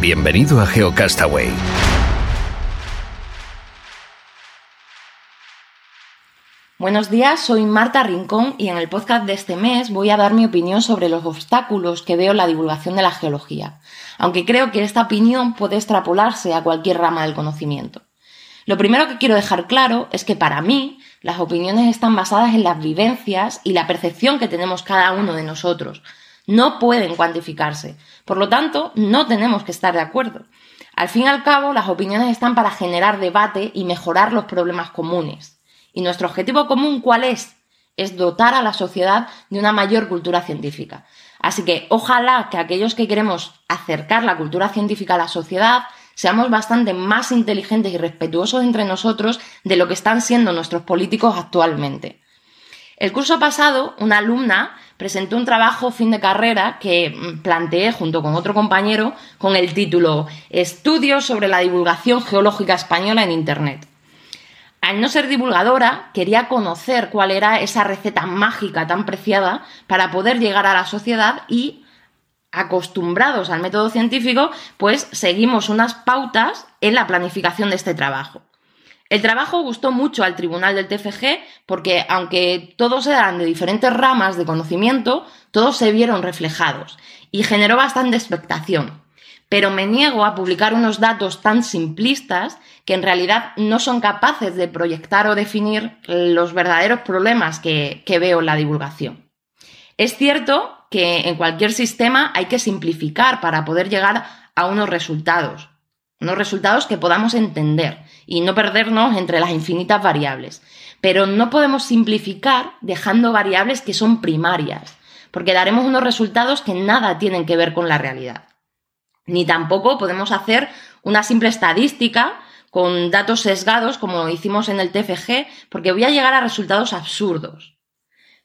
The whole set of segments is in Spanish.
Bienvenido a GeoCastaway. Buenos días, soy Marta Rincón y en el podcast de este mes voy a dar mi opinión sobre los obstáculos que veo en la divulgación de la geología, aunque creo que esta opinión puede extrapolarse a cualquier rama del conocimiento. Lo primero que quiero dejar claro es que para mí las opiniones están basadas en las vivencias y la percepción que tenemos cada uno de nosotros, no pueden cuantificarse. Por lo tanto, no tenemos que estar de acuerdo. Al fin y al cabo, las opiniones están para generar debate y mejorar los problemas comunes. ¿Y nuestro objetivo común cuál es? Es dotar a la sociedad de una mayor cultura científica. Así que ojalá que aquellos que queremos acercar la cultura científica a la sociedad seamos bastante más inteligentes y respetuosos entre nosotros de lo que están siendo nuestros políticos actualmente. El curso pasado, una alumna presentó un trabajo fin de carrera que mm, planteé junto con otro compañero con el título Estudios sobre la divulgación geológica española en Internet. Al no ser divulgadora, quería conocer cuál era esa receta mágica tan preciada para poder llegar a la sociedad y, acostumbrados al método científico, pues seguimos unas pautas en la planificación de este trabajo. El trabajo gustó mucho al tribunal del TFG porque, aunque todos eran de diferentes ramas de conocimiento, todos se vieron reflejados y generó bastante expectación. Pero me niego a publicar unos datos tan simplistas que en realidad no son capaces de proyectar o definir los verdaderos problemas que, que veo en la divulgación. Es cierto que en cualquier sistema hay que simplificar para poder llegar a unos resultados, unos resultados que podamos entender y no perdernos entre las infinitas variables. Pero no podemos simplificar dejando variables que son primarias, porque daremos unos resultados que nada tienen que ver con la realidad. Ni tampoco podemos hacer una simple estadística con datos sesgados como hicimos en el TFG, porque voy a llegar a resultados absurdos.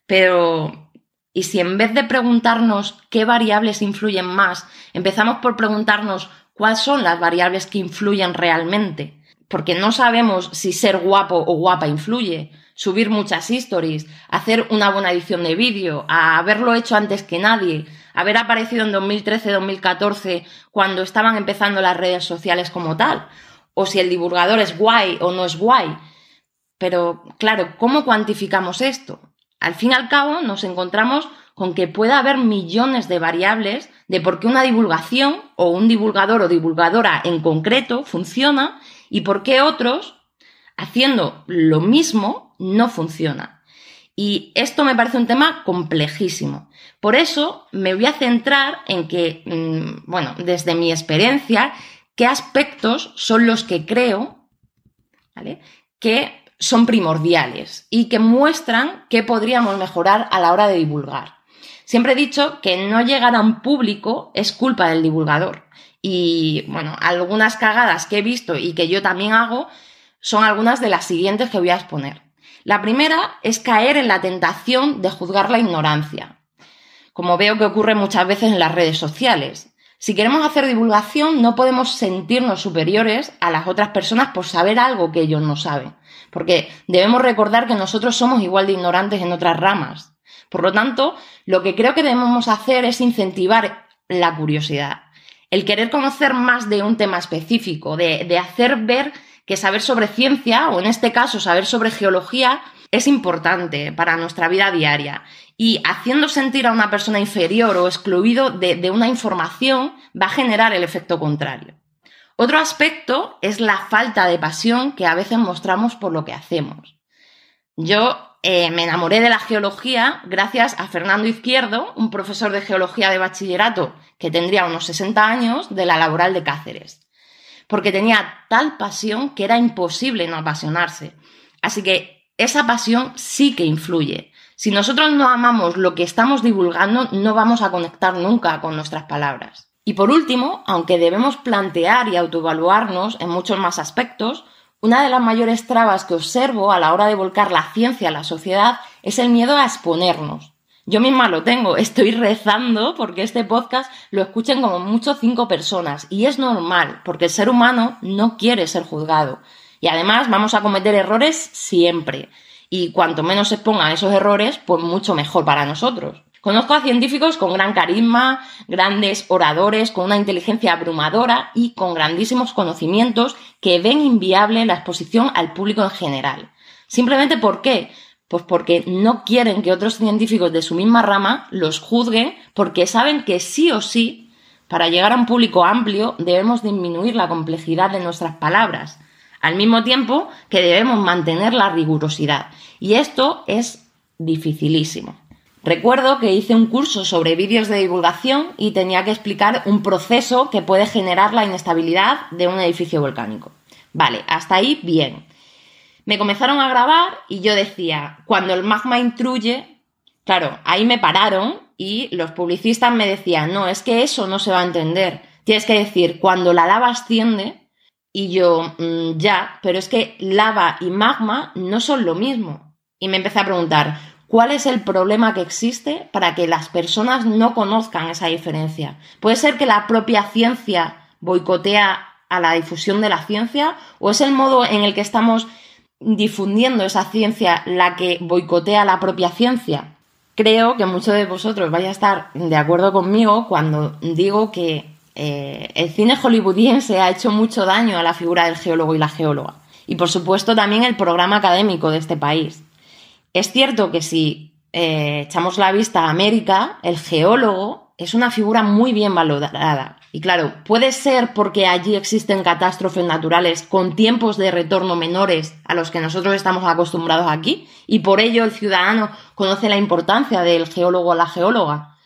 Pero, ¿y si en vez de preguntarnos qué variables influyen más, empezamos por preguntarnos cuáles son las variables que influyen realmente? porque no sabemos si ser guapo o guapa influye, subir muchas stories, hacer una buena edición de vídeo, haberlo hecho antes que nadie, haber aparecido en 2013-2014 cuando estaban empezando las redes sociales como tal, o si el divulgador es guay o no es guay. Pero claro, ¿cómo cuantificamos esto? Al fin y al cabo nos encontramos con que puede haber millones de variables de por qué una divulgación o un divulgador o divulgadora en concreto funciona y por qué otros, haciendo lo mismo, no funciona. Y esto me parece un tema complejísimo. Por eso me voy a centrar en que, mm, bueno, desde mi experiencia, qué aspectos son los que creo. Que son primordiales y que muestran qué podríamos mejorar a la hora de divulgar. Siempre he dicho que no llegar a un público es culpa del divulgador. Y bueno, algunas cagadas que he visto y que yo también hago son algunas de las siguientes que voy a exponer. La primera es caer en la tentación de juzgar la ignorancia, como veo que ocurre muchas veces en las redes sociales. Si queremos hacer divulgación, no podemos sentirnos superiores a las otras personas por saber algo que ellos no saben, porque debemos recordar que nosotros somos igual de ignorantes en otras ramas. Por lo tanto, lo que creo que debemos hacer es incentivar la curiosidad el querer conocer más de un tema específico, de, hacer ver que saber sobre ciencia, o en este caso saber sobre geología, es importante para nuestra vida diaria. Y haciendo sentir a una persona inferior o excluido de, de, una información va a generar el efecto contrario. Otro aspecto es la falta de pasión que a veces mostramos por lo que hacemos. Yo eh, me enamoré de la geología gracias a Fernando Izquierdo, un profesor de geología de bachillerato que tendría unos 60 años de la laboral de Cáceres, porque tenía tal pasión que era imposible no apasionarse. Así que esa pasión sí que influye. Si nosotros no amamos lo que estamos divulgando, no vamos a conectar nunca con nuestras palabras. Y por último, aunque debemos plantear y autoevaluarnos en muchos más aspectos, una de las mayores trabas que observo a la hora de volcar la ciencia a la sociedad es el miedo a exponernos. Yo misma lo tengo, estoy rezando porque este podcast lo escuchen como mucho cinco personas y es normal porque el ser humano no quiere ser juzgado y además vamos a cometer errores siempre y cuanto menos se expongan esos errores pues mucho mejor para nosotros. Conozco a científicos con gran carisma, grandes oradores, con una inteligencia abrumadora y con grandísimos conocimientos que ven inviable la exposición al público en general. Simplemente ¿por qué? Pues porque no quieren que otros científicos de su misma rama los juzguen porque saben que sí o sí, para llegar a un público amplio, debemos disminuir la complejidad de nuestras palabras, al mismo tiempo que debemos mantener la rigurosidad. Y esto es dificilísimo. Recuerdo que hice un curso sobre vídeos de divulgación y tenía que explicar un proceso que puede generar la inestabilidad de un edificio volcánico. Vale, hasta ahí bien. Me comenzaron a grabar y yo decía, cuando el magma intruye, claro, ahí me pararon y los publicistas me decían, no, es que eso no se va a entender. Tienes que decir, cuando la lava asciende, y yo, mm, ya, pero es que lava y magma no son lo mismo. Y me empecé a preguntar, ¿cuál es el problema que existe para que las personas no conozcan esa diferencia? ¿Puede ser que la propia ciencia boicotea a la difusión de la ciencia o es el modo en el que estamos difundiendo esa ciencia la que boicotea la propia ciencia. Creo que muchos de vosotros vais a estar de acuerdo conmigo cuando digo que eh, el cine hollywoodiense ha hecho mucho daño a la figura del geólogo y la geóloga. Y por supuesto también el programa académico de este país. Es cierto que si eh, echamos la vista a América, el geólogo es una figura muy bien valorada y claro, puede ser porque allí existen catástrofes naturales con tiempos de retorno menores a los que nosotros estamos acostumbrados aquí y por ello el ciudadano conoce la importancia del geólogo o la geóloga.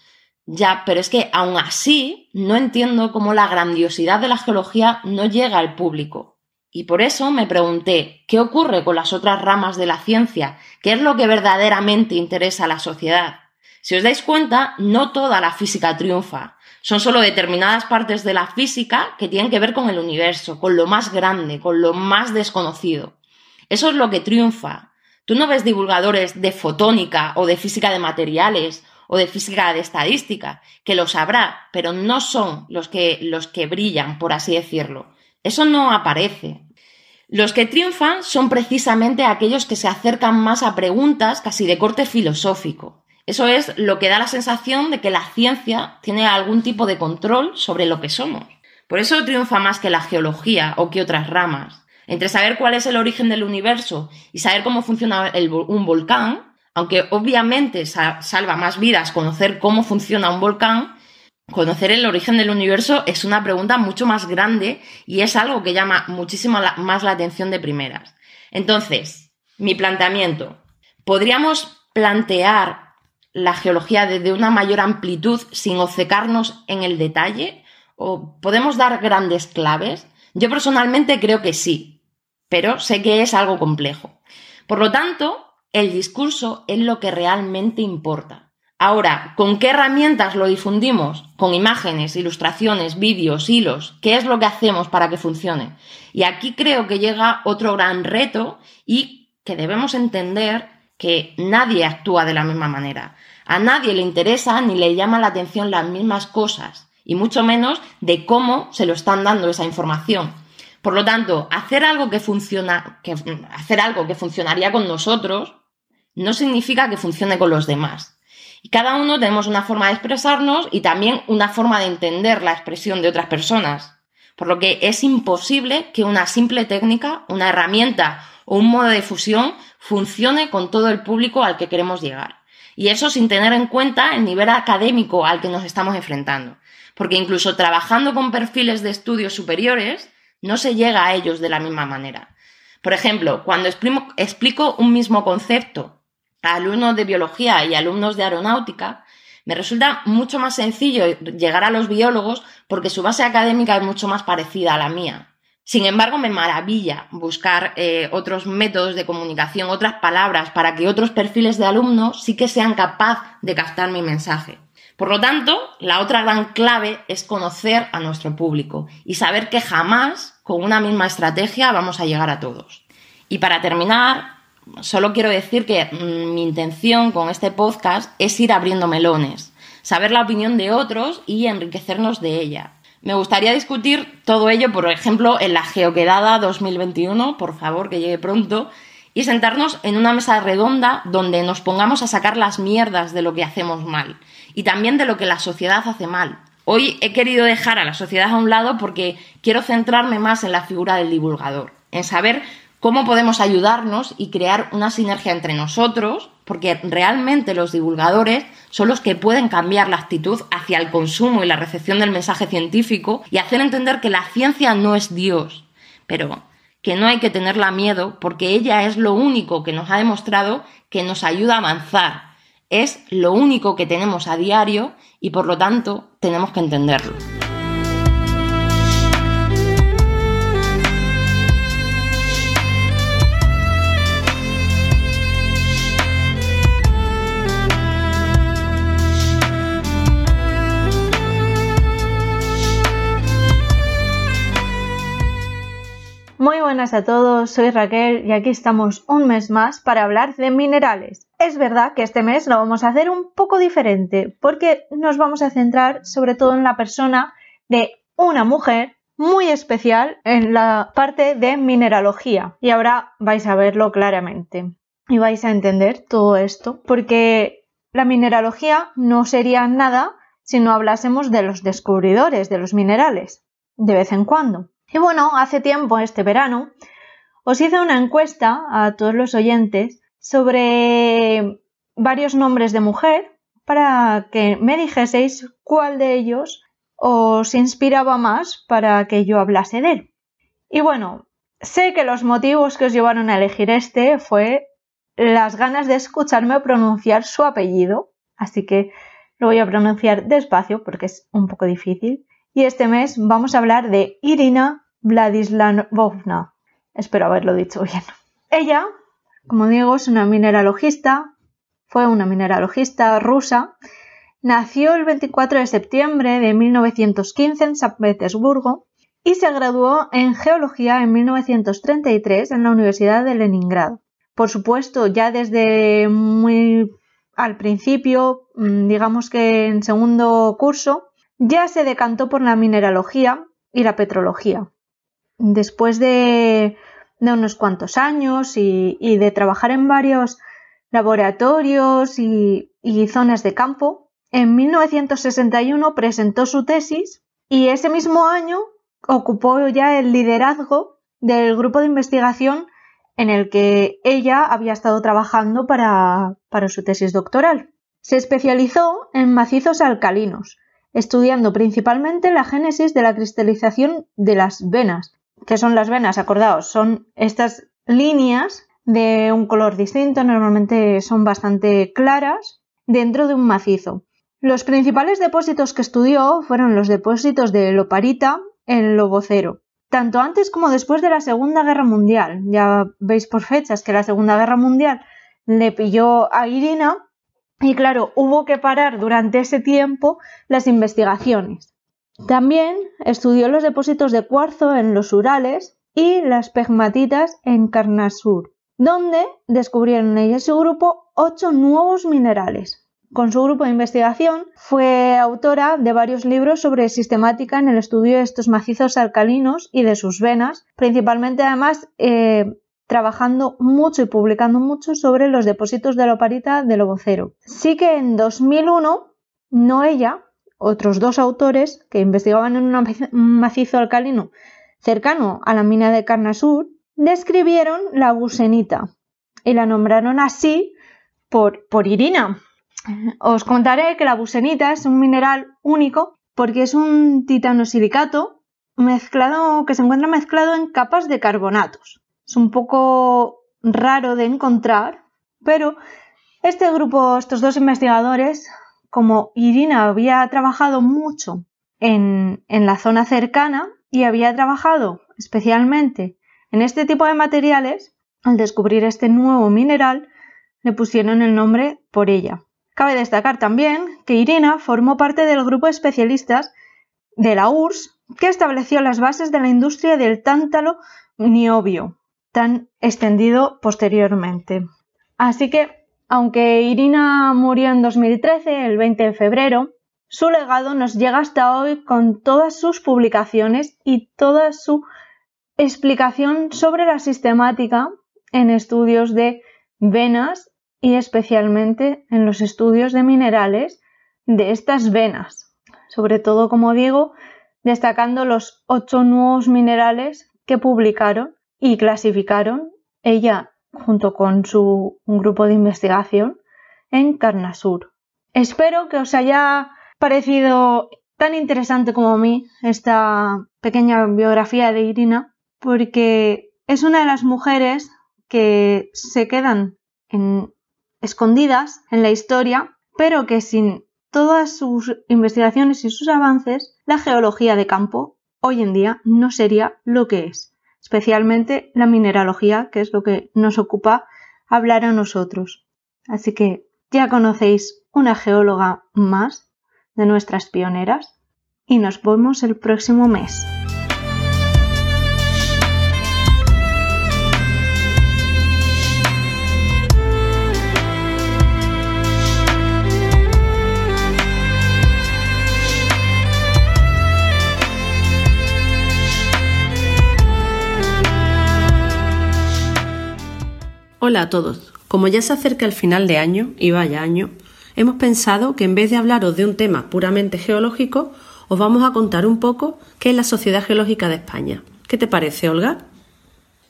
Ya, pero es que aún así no entiendo cómo la grandiosidad de la geología no llega al público. Y por eso me pregunté, ¿qué ocurre con las otras ramas de la ciencia? ¿Qué es lo que verdaderamente interesa a la sociedad? Si os dais cuenta, no toda la física triunfa. Son solo determinadas partes de la física que tienen que ver con el universo, con lo más grande, con lo más desconocido. Eso es lo que triunfa. Tú no ves divulgadores de fotónica o de física de materiales o de física de estadística, que lo sabrá, pero no son los que, los que brillan, por así decirlo. Eso no aparece. Los que triunfan son precisamente aquellos que se acercan más a preguntas casi de corte filosófico. Eso es lo que da la sensación de que la ciencia tiene algún tipo de control sobre lo que somos. Por eso triunfa más que la geología o que otras ramas. Entre saber cuál es el origen del universo y saber cómo funciona un volcán, aunque obviamente salva más vidas conocer cómo funciona un volcán, conocer el origen del universo es una pregunta mucho más grande y es algo que llama muchísimo más la atención de primeras. Entonces, mi planteamiento. ¿Podríamos plantear la geología desde una mayor amplitud sin obcecarnos en el detalle? ¿O podemos dar grandes claves? Yo personalmente creo que sí, pero sé que es algo complejo. Por lo tanto, el discurso es lo que realmente importa. Ahora, ¿con qué herramientas lo difundimos? Con imágenes, ilustraciones, vídeos, hilos. ¿Qué es lo que hacemos para que funcione? Y aquí creo que llega otro gran reto y que debemos entender que nadie actúa de la misma manera. A nadie le interesa ni le llama la atención las mismas cosas, y mucho menos de cómo se lo están dando esa información. Por lo tanto, hacer algo que funciona, que, hacer algo que funcionaría con nosotros, no significa que funcione con los demás. Y cada uno tenemos una forma de expresarnos y también una forma de entender la expresión de otras personas. Por lo que es imposible que una simple técnica, una herramienta o un modo de fusión funcione con todo el público al que queremos llegar. Y eso sin tener en cuenta el nivel académico al que nos estamos enfrentando. Porque incluso trabajando con perfiles de estudios superiores, no se llega a ellos de la misma manera. Por ejemplo, cuando explico un mismo concepto a alumnos de biología y alumnos de aeronáutica, me resulta mucho más sencillo llegar a los biólogos porque su base académica es mucho más parecida a la mía. Sin embargo, me maravilla buscar eh, otros métodos de comunicación, otras palabras, para que otros perfiles de alumnos sí que sean capaces de captar mi mensaje. Por lo tanto, la otra gran clave es conocer a nuestro público y saber que jamás con una misma estrategia vamos a llegar a todos. Y para terminar, solo quiero decir que mm, mi intención con este podcast es ir abriendo melones, saber la opinión de otros y enriquecernos de ella. Me gustaría discutir todo ello, por ejemplo, en la Geoquedada 2021, por favor, que llegue pronto, y sentarnos en una mesa redonda donde nos pongamos a sacar las mierdas de lo que hacemos mal y también de lo que la sociedad hace mal. Hoy he querido dejar a la sociedad a un lado porque quiero centrarme más en la figura del divulgador, en saber cómo podemos ayudarnos y crear una sinergia entre nosotros, porque realmente los divulgadores son los que pueden cambiar la actitud hacia el consumo y la recepción del mensaje científico y hacer entender que la ciencia no es Dios, pero que no hay que tenerla miedo porque ella es lo único que nos ha demostrado que nos ayuda a avanzar. Es lo único que tenemos a diario y por lo tanto tenemos que entenderlo. Buenas a todos, soy Raquel y aquí estamos un mes más para hablar de minerales. Es verdad que este mes lo vamos a hacer un poco diferente porque nos vamos a centrar sobre todo en la persona de una mujer muy especial en la parte de mineralogía y ahora vais a verlo claramente y vais a entender todo esto porque la mineralogía no sería nada si no hablásemos de los descubridores de los minerales de vez en cuando. Y bueno, hace tiempo, este verano, os hice una encuesta a todos los oyentes sobre varios nombres de mujer para que me dijeseis cuál de ellos os inspiraba más para que yo hablase de él. Y bueno, sé que los motivos que os llevaron a elegir este fue las ganas de escucharme pronunciar su apellido, así que lo voy a pronunciar despacio porque es un poco difícil y este mes vamos a hablar de Irina Vladislavovna. Espero haberlo dicho bien. Ella, como digo, es una mineralogista, fue una mineralogista rusa. Nació el 24 de septiembre de 1915 en San Petersburgo y se graduó en geología en 1933 en la Universidad de Leningrado. Por supuesto, ya desde muy al principio, mm, digamos que en segundo curso, ya se decantó por la mineralogía y la petrología. Después de, unos cuantos años y, de trabajar en varios laboratorios y, zonas de campo, en 1961 presentó su tesis y ese mismo año ocupó ya el liderazgo del grupo de investigación en el que ella había estado trabajando para, su tesis doctoral. Se especializó en macizos alcalinos estudiando principalmente la génesis de la cristalización de las venas. ¿Qué son las venas? Acordaos, son estas líneas de un color distinto, normalmente son bastante claras, dentro de un macizo. Los principales depósitos que estudió fueron los depósitos de loparita en Lobocero, tanto antes como después de la Segunda Guerra Mundial. Ya veis por fechas que la Segunda Guerra Mundial le pilló a Irina y claro, hubo que parar durante ese tiempo las investigaciones. También estudió los depósitos de cuarzo en los Urales y las pegmatitas en Karnasur, donde descubrieron ella su grupo ocho nuevos minerales. Con su grupo de investigación fue autora de varios libros sobre sistemática en el estudio de estos macizos alcalinos y de sus venas, principalmente además eh, trabajando mucho y publicando mucho sobre los depósitos de loparita de Lobocero. Sí que en 2001, no ella, otros dos autores que investigaban en un macizo alcalino cercano a la mina de Carnasur, describieron la busenita y la nombraron así por, por Irina. Os contaré que la busenita es un mineral único porque es un titanosilicato mezclado, que se encuentra mezclado en capas de carbonatos es un poco raro de encontrar, pero este grupo, estos dos investigadores, como Irina había trabajado mucho en, la zona cercana y había trabajado especialmente en este tipo de materiales, al descubrir este nuevo mineral, le pusieron el nombre por ella. Cabe destacar también que Irina formó parte del grupo de especialistas de la URSS que estableció las bases de la industria del tántalo niobio, tan extendido posteriormente. Así que, aunque Irina murió en 2013, el 20 de febrero, su legado nos llega hasta hoy con todas sus publicaciones y toda su explicación sobre la sistemática en estudios de venas y especialmente en los estudios de minerales de estas venas. Sobre todo, como digo, destacando los ocho nuevos minerales que publicaron y clasificaron ella junto con su grupo de investigación en Carnasur. Espero que os haya parecido tan interesante como a mí esta pequeña biografía de Irina, porque es una de las mujeres que se quedan escondidas en la historia, pero que sin todas sus investigaciones y sus avances, la geología de campo hoy en día no sería lo que es, especialmente la mineralogía, que es lo que nos ocupa hablar a nosotros. Así que ya conocéis una geóloga más de nuestras pioneras y nos vemos el próximo mes. Hola a todos. Como ya se acerca el final de año, y vaya año, hemos pensado que en vez de hablaros de un tema puramente geológico, os vamos a contar un poco qué es la Sociedad Geológica de España. ¿Qué te parece, Olga?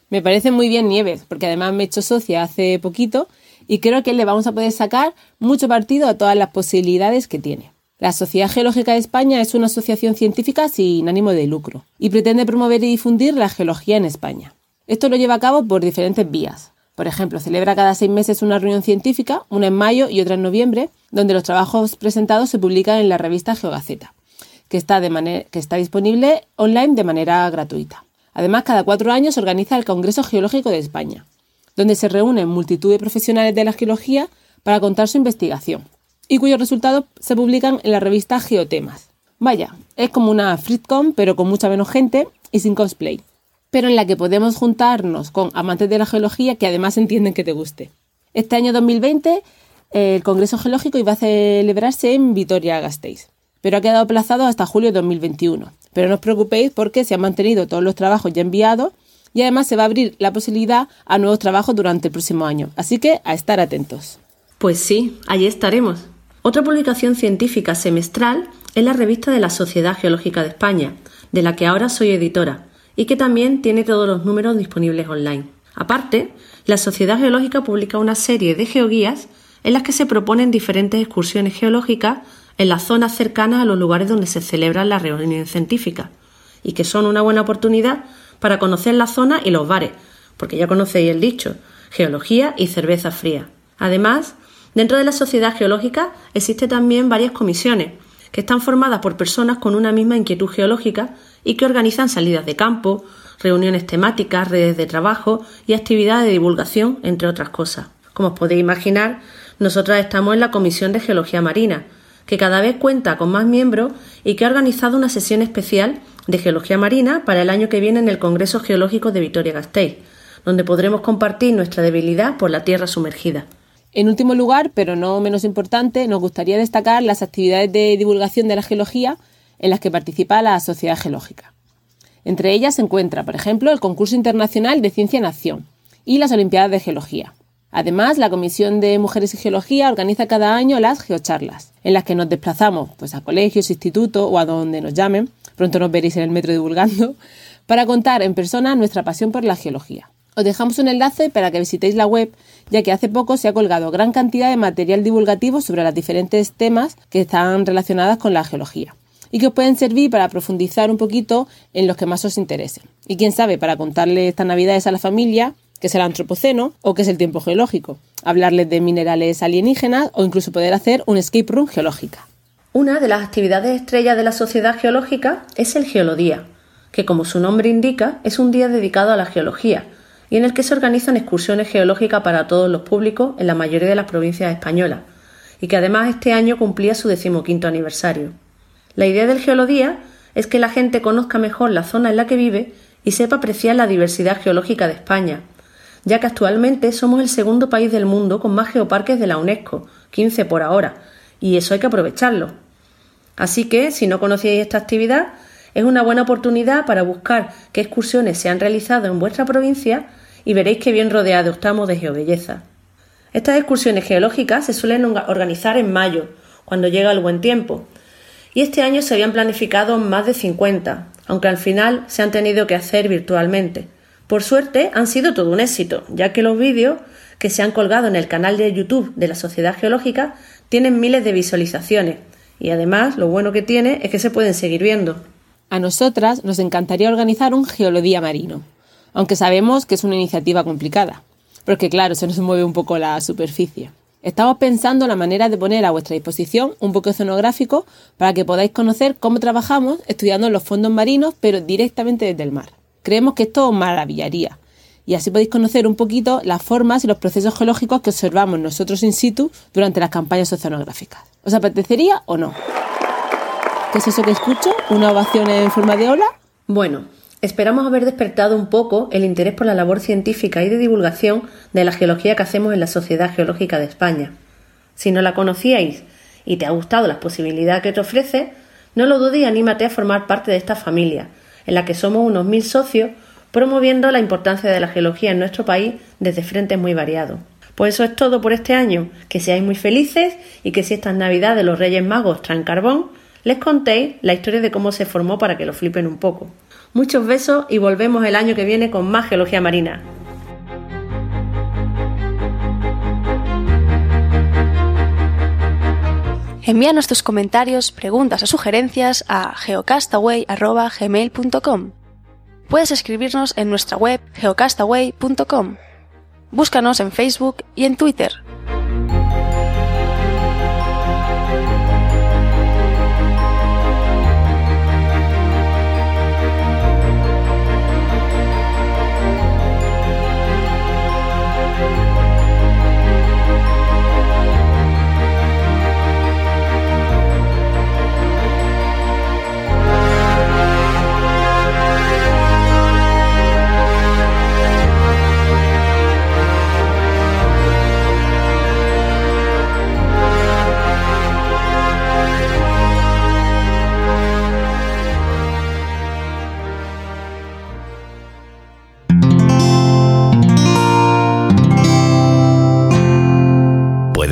Me parece muy bien Nieves, porque además me he hecho socia hace poquito y creo que le vamos a poder sacar mucho partido a todas las posibilidades que tiene. La Sociedad Geológica de España es una asociación científica sin ánimo de lucro y pretende promover y difundir la geología en España. Esto lo lleva a cabo por diferentes vías. Por ejemplo, celebra cada seis meses una reunión científica, una en mayo y otra en noviembre, donde los trabajos presentados se publican en la revista Geogaceta, que está, disponible online de manera gratuita. Además, cada cuatro años se organiza el Congreso Geológico de España, donde se reúnen multitud de profesionales de la geología para contar su investigación, y cuyos resultados se publican en la revista Geotemas. Vaya, es como una FritCon, pero con mucha menos gente y sin cosplay pero en la que podemos juntarnos con amantes de la geología que además entienden que te guste. Este año 2020 el Congreso Geológico iba a celebrarse en Vitoria-Gasteiz, pero ha quedado aplazado hasta julio de 2021. Pero no os preocupéis porque se han mantenido todos los trabajos ya enviados y además se va a abrir la posibilidad a nuevos trabajos durante el próximo año. Así que a estar atentos. Pues sí, allí estaremos. Otra publicación científica semestral es la revista de la Sociedad Geológica de España, de la que ahora soy editora y que también tiene todos los números disponibles online. Aparte, la Sociedad Geológica publica una serie de geoguías en las que se proponen diferentes excursiones geológicas en las zonas cercanas a los lugares donde se celebran las reuniones científicas y que son una buena oportunidad para conocer la zona y los bares, porque ya conocéis el dicho, geología y cerveza fría. Además, dentro de la Sociedad Geológica existen también varias comisiones que están formadas por personas con una misma inquietud geológica y que organizan salidas de campo, reuniones temáticas, redes de trabajo y actividades de divulgación, entre otras cosas. Como os podéis imaginar, nosotras estamos en la Comisión de Geología Marina, que cada vez cuenta con más miembros y que ha organizado una sesión especial de Geología Marina para el año que viene en el Congreso Geológico de Vitoria-Gasteiz, donde podremos compartir nuestra debilidad por la tierra sumergida. En último lugar, pero no menos importante, nos gustaría destacar las actividades de divulgación de la geología en las que participa la Sociedad Geológica. Entre ellas se encuentra, por ejemplo, el Concurso Internacional de Ciencia Nación y las Olimpiadas de Geología. Además, la Comisión de Mujeres y Geología organiza cada año las geocharlas, en las que nos desplazamos pues, a colegios, institutos o a donde nos llamen, pronto nos veréis en el metro divulgando, para contar en persona nuestra pasión por la geología. Os dejamos un enlace para que visitéis la web, ya que hace poco se ha colgado gran cantidad de material divulgativo sobre los diferentes temas que están relacionados con la geología y que os pueden servir para profundizar un poquito en los que más os interesen. Y quién sabe, para contarle estas navidades a la familia, que es el antropoceno o que es el tiempo geológico, hablarles de minerales alienígenas o incluso poder hacer un escape room geológica. Una de las actividades estrellas de la Sociedad Geológica es el Geolodía, que como su nombre indica es un día dedicado a la geología y en el que se organizan excursiones geológicas para todos los públicos en la mayoría de las provincias españolas, y que además este año cumplía su decimoquinto aniversario. La idea del Geolodía es que la gente conozca mejor la zona en la que vive y sepa apreciar la diversidad geológica de España, ya que actualmente somos el segundo país del mundo con más geoparques de la UNESCO, 15 por ahora, y eso hay que aprovecharlo. Así que, si no conocíais esta actividad, es una buena oportunidad para buscar qué excursiones se han realizado en vuestra provincia y veréis qué bien rodeados estamos de geobelleza. Estas excursiones geológicas se suelen organizar en mayo, cuando llega el buen tiempo, y este año se habían planificado más de 50, aunque al final se han tenido que hacer virtualmente. Por suerte han sido todo un éxito, ya que los vídeos que se han colgado en el canal de YouTube de la Sociedad Geológica tienen miles de visualizaciones, y además lo bueno que tiene es que se pueden seguir viendo. A nosotras nos encantaría organizar un geolodía marino, aunque sabemos que es una iniciativa complicada, porque claro, se nos mueve un poco la superficie. Estamos pensando la manera de poner a vuestra disposición un poco escenográfico para que podáis conocer cómo trabajamos estudiando los fondos marinos, pero directamente desde el mar. Creemos que esto os maravillaría y así podéis conocer un poquito las formas y los procesos geológicos que observamos nosotros in situ durante las campañas oceanográficas. ¿Os apetecería o no? ¿Qué es eso que escucho? ¿Una ovación en forma de ola? Bueno, Esperamos haber despertado un poco el interés por la labor científica y de divulgación de la geología que hacemos en la Sociedad Geológica de España. Si no la conocíais y te ha gustado las posibilidades que te ofrece, no lo dudes y anímate a formar parte de esta familia, en la que somos unos mil socios promoviendo la importancia de la geología en nuestro país desde frentes muy variados. Pues eso es todo por este año, que seáis muy felices y que si estas navidades los Reyes Magos traen carbón, les contéis la historia de cómo se formó para que lo flipen un poco. Muchos besos y volvemos el año que viene con más geología marina. Envíanos tus comentarios, preguntas o sugerencias a geocastaway.gmail.com. Puedes escribirnos en nuestra web geocastaway.com. Búscanos en Facebook y en Twitter.